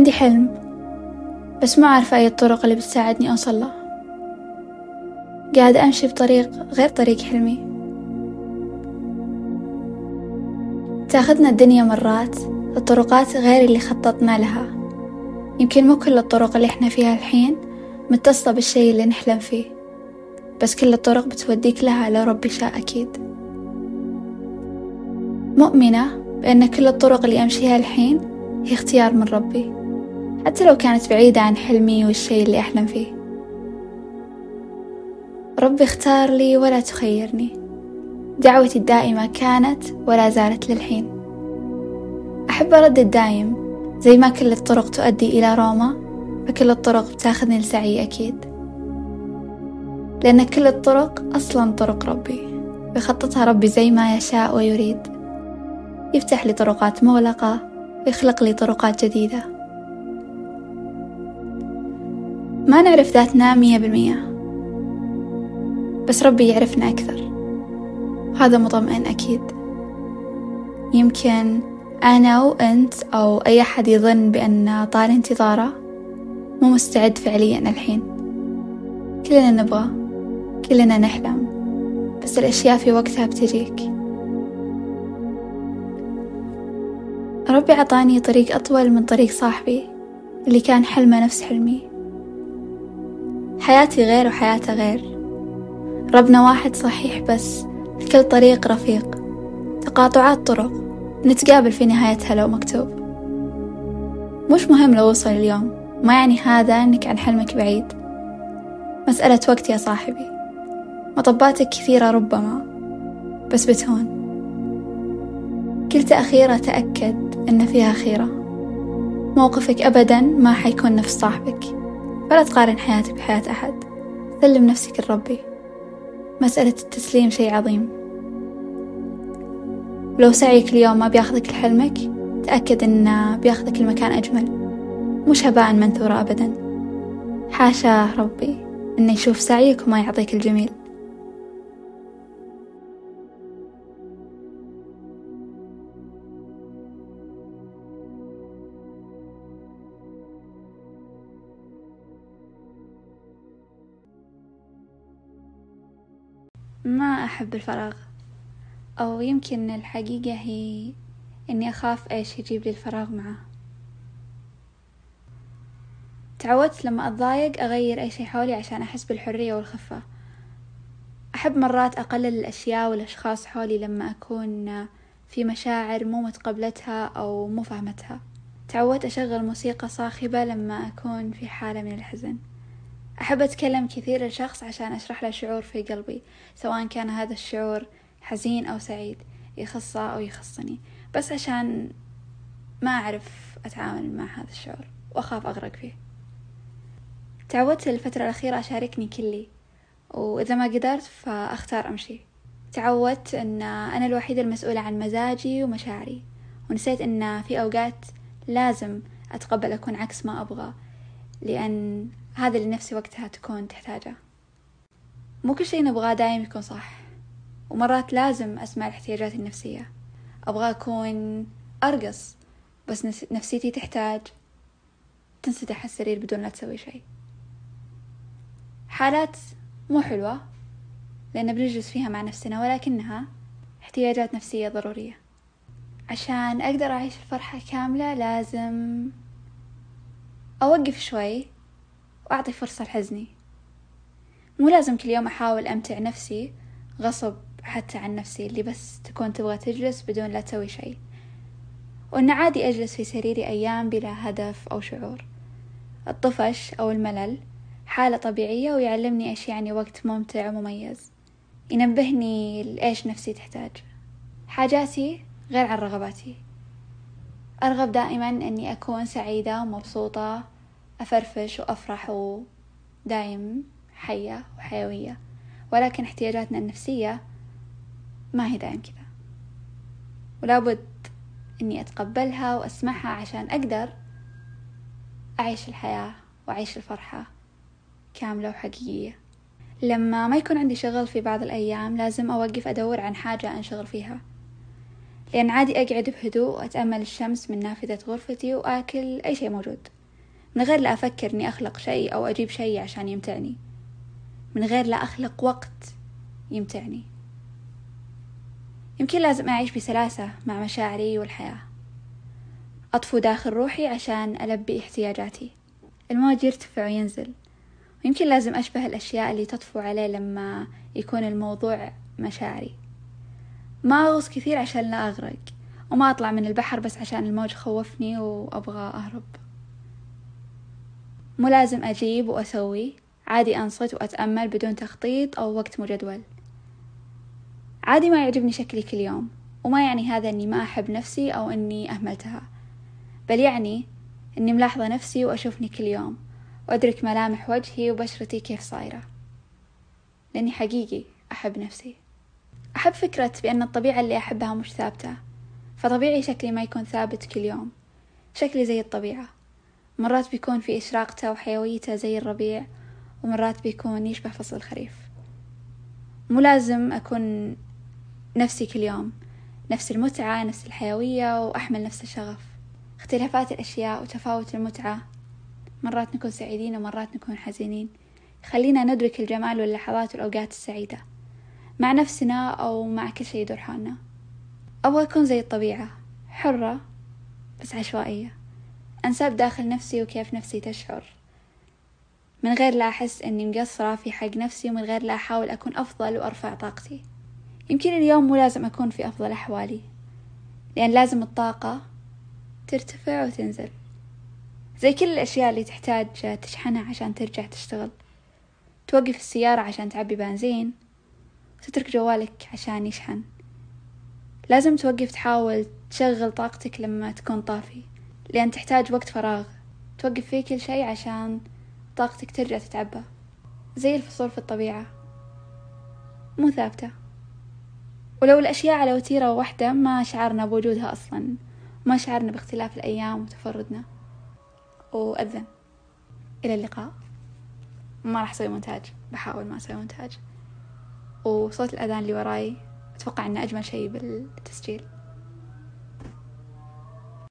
عندي حلم بس ما أعرف أي الطرق اللي بتساعدني أوصل له. قاعدة أمشي بطريق غير طريق حلمي. تاخذنا الدنيا مرات الطرقات غير اللي خططنا لها. يمكن مو كل الطرق اللي إحنا فيها الحين متصلة بالشي اللي نحلم فيه بس كل الطرق بتوديك لها لو ربي شاء أكيد. مؤمنة بأن كل الطرق اللي أمشيها الحين هي اختيار من ربي. حتى لو كانت بعيدة عن حلمي والشي اللي أحلم فيه. ربي اختار لي ولا تخيرني. دعوتي الدائمة كانت ولا زالت للحين. أحب أردد دايم زي ما كل الطرق تؤدي إلى روما فكل الطرق بتاخذني لسعي أكيد. لأن كل الطرق أصلا طرق ربي يخططها ربي زي ما يشاء ويريد. يفتح لي طرقات مغلقة ويخلق لي طرقات جديدة. ما نعرف ذاتنا مية بالمية. بس ربي يعرفنا أكثر. وهذا مطمئن أكيد. يمكن أنا وأنت أو أي أحد يظن بأن طال انتظاره مو مستعد فعليا الحين. كلنا نبغى كلنا نحلم بس الأشياء في وقتها بتجيك. ربي عطاني طريق أطول من طريق صاحبي اللي كان حلمه نفس حلمي. حياتي غير وحياته غير. ربنا واحد صحيح بس كل طريق رفيق. تقاطعات طرق نتقابل في نهايتها لو مكتوب. مش مهم لو وصل اليوم ما يعني هذا أنك عن حلمك بعيد. مسألة وقت يا صاحبي. مطباتك كثيرة ربما بس بتهون. كل تأخيرة تأكد أن فيها خيرة. موقفك أبدا ما حيكون نفس صاحبك. فلا تقارن حياتك بحياة أحد. سلم نفسك لربي. مسألة التسليم شي عظيم. ولو سعيك اليوم ما بياخذك لحلمك تأكد إنه بياخذك المكان أجمل. مش هباء منثورة أبدا. حاشا ربي إنه يشوف سعيك وما يعطيك الجميل. ما أحب الفراغ. أو يمكن الحقيقة هي إني أخاف إيش يجيب لي الفراغ معه. تعودت لما أتضايق أغير أي شي حولي عشان أحس بالحرية والخفة. أحب مرات أقلل الأشياء والأشخاص حولي لما أكون في مشاعر مو متقبلتها أو مو فهمتها. تعودت أشغل موسيقى صاخبة لما أكون في حالة من الحزن. أحب أتكلم كثير لشخص عشان أشرح له شعور في قلبي سواء كان هذا الشعور حزين أو سعيد يخصه أو يخصني. بس عشان ما أعرف أتعامل مع هذا الشعور وأخاف أغرق فيه. تعودت الفترة الأخيرة أشاركني كلي وإذا ما قدرت فأختار أمشي. تعودت أن أنا الوحيدة المسؤولة عن مزاجي ومشاعري ونسيت أن في أوقات لازم أتقبل أكون عكس ما أبغى لأن هذا اللي نفسي وقتها تكون تحتاجه. مو كل شي نبغاه دايم يكون صح. ومرات لازم أسمع الاحتياجات النفسية. أبغى أكون أرقص بس نفسيتي تحتاج تنسدح السرير بدون لا تسوي شي حالات مو حلوة لأن بنجلس فيها مع نفسنا ولكنها احتياجات نفسية ضرورية. عشان أقدر أعيش الفرحة كاملة لازم أوقف شوي وأعطي فرصة لحزني. مو لازم كل يوم أحاول أمتع نفسي غصب حتى عن نفسي اللي بس تكون تبغى تجلس بدون لا تسوي شي وإن عادي أجلس في سريري أيام بلا هدف أو شعور. الطفش أو الملل حالة طبيعية ويعلمني إيش يعني وقت ممتع ومميز. ينبهني لإيش نفسي تحتاج. حاجاتي غير عن رغباتي. أرغب دائما أني أكون سعيدة ومبسوطة أفرفش وأفرح ودايم حية وحيوية ولكن احتياجاتنا النفسية ما هي دايم كذا. ولابد إني أتقبلها وأسمعها عشان أقدر أعيش الحياة وأعيش الفرحة كاملة وحقيقية. لما ما يكون عندي شغل في بعض الأيام لازم أوقف أدور عن حاجة أنشغل فيها. لأن عادي أقعد بهدوء وأتأمل الشمس من نافذة غرفتي وآكل أي شيء موجود. من غير لا أفكر إني أخلق شيء أو أجيب شيء عشان يمتعني. من غير لا أخلق وقت يمتعني. يمكن لازم أعيش بسلاسة مع مشاعري والحياة. أطفو داخل روحي عشان ألبي احتياجاتي. الموج يرتفع وينزل. ويمكن لازم أشبه الأشياء اللي تطفو عليه لما يكون الموضوع مشاعري. ما أغوص كثير عشان لا أغرق. وما أطلع من البحر بس عشان الموج خوفني وأبغى أهرب. مو لازم أجيب وأسوي. عادي أنصت وأتأمل بدون تخطيط أو وقت مجدول. عادي ما يعجبني شكلي كل يوم وما يعني هذا أني ما أحب نفسي أو أني أهملتها. بل يعني أني ملاحظة نفسي وأشوفني كل يوم وأدرك ملامح وجهي وبشرتي كيف صايرة. لأني حقيقي أحب نفسي. أحب فكرة بأن الطبيعة اللي أحبها مش ثابتة فطبيعي شكلي ما يكون ثابت كل يوم. شكلي زي الطبيعة. مرات بيكون في إشراقته وحيويته زي الربيع ومرات بيكون يشبه فصل الخريف. مو لازم أكون نفسي كل يوم. نفس المتعة نفس الحيوية وأحمل نفس الشغف. اختلافات الأشياء وتفاوت المتعة. مرات نكون سعيدين ومرات نكون حزينين. خلينا ندرك الجمال واللحظات والأوقات السعيدة. مع نفسنا أو مع كل شي يدور حولنا. أبغى أكون زي الطبيعة حرة بس عشوائية. أنساب داخل نفسي وكيف نفسي تشعر. من غير لا أحس أني مقصرة في حق نفسي ومن غير لا أحاول أكون أفضل وأرفع طاقتي. يمكن اليوم مو لازم أكون في أفضل أحوالي لأن لازم الطاقة ترتفع وتنزل. زي كل الأشياء اللي تحتاج تشحنها عشان ترجع تشتغل. توقف السيارة عشان تعبي بنزين. وتترك جوالك عشان يشحن. لازم توقف تحاول تشغل طاقتك لما تكون طافي. لأن تحتاج وقت فراغ. توقف فيه كل شي عشان طاقتك ترجع تتعبى. زي الفصول في الطبيعة. مو ثابتة. ولو الأشياء على وتيرة واحدة ما شعرنا بوجودها أصلا. ما شعرنا باختلاف الأيام وتفردنا. وأذن. إلى اللقاء. ما راح أسوي مونتاج. بحاول ما أسوي مونتاج. وصوت الأذان اللي وراي أتوقع إنه أجمل شي بالتسجيل.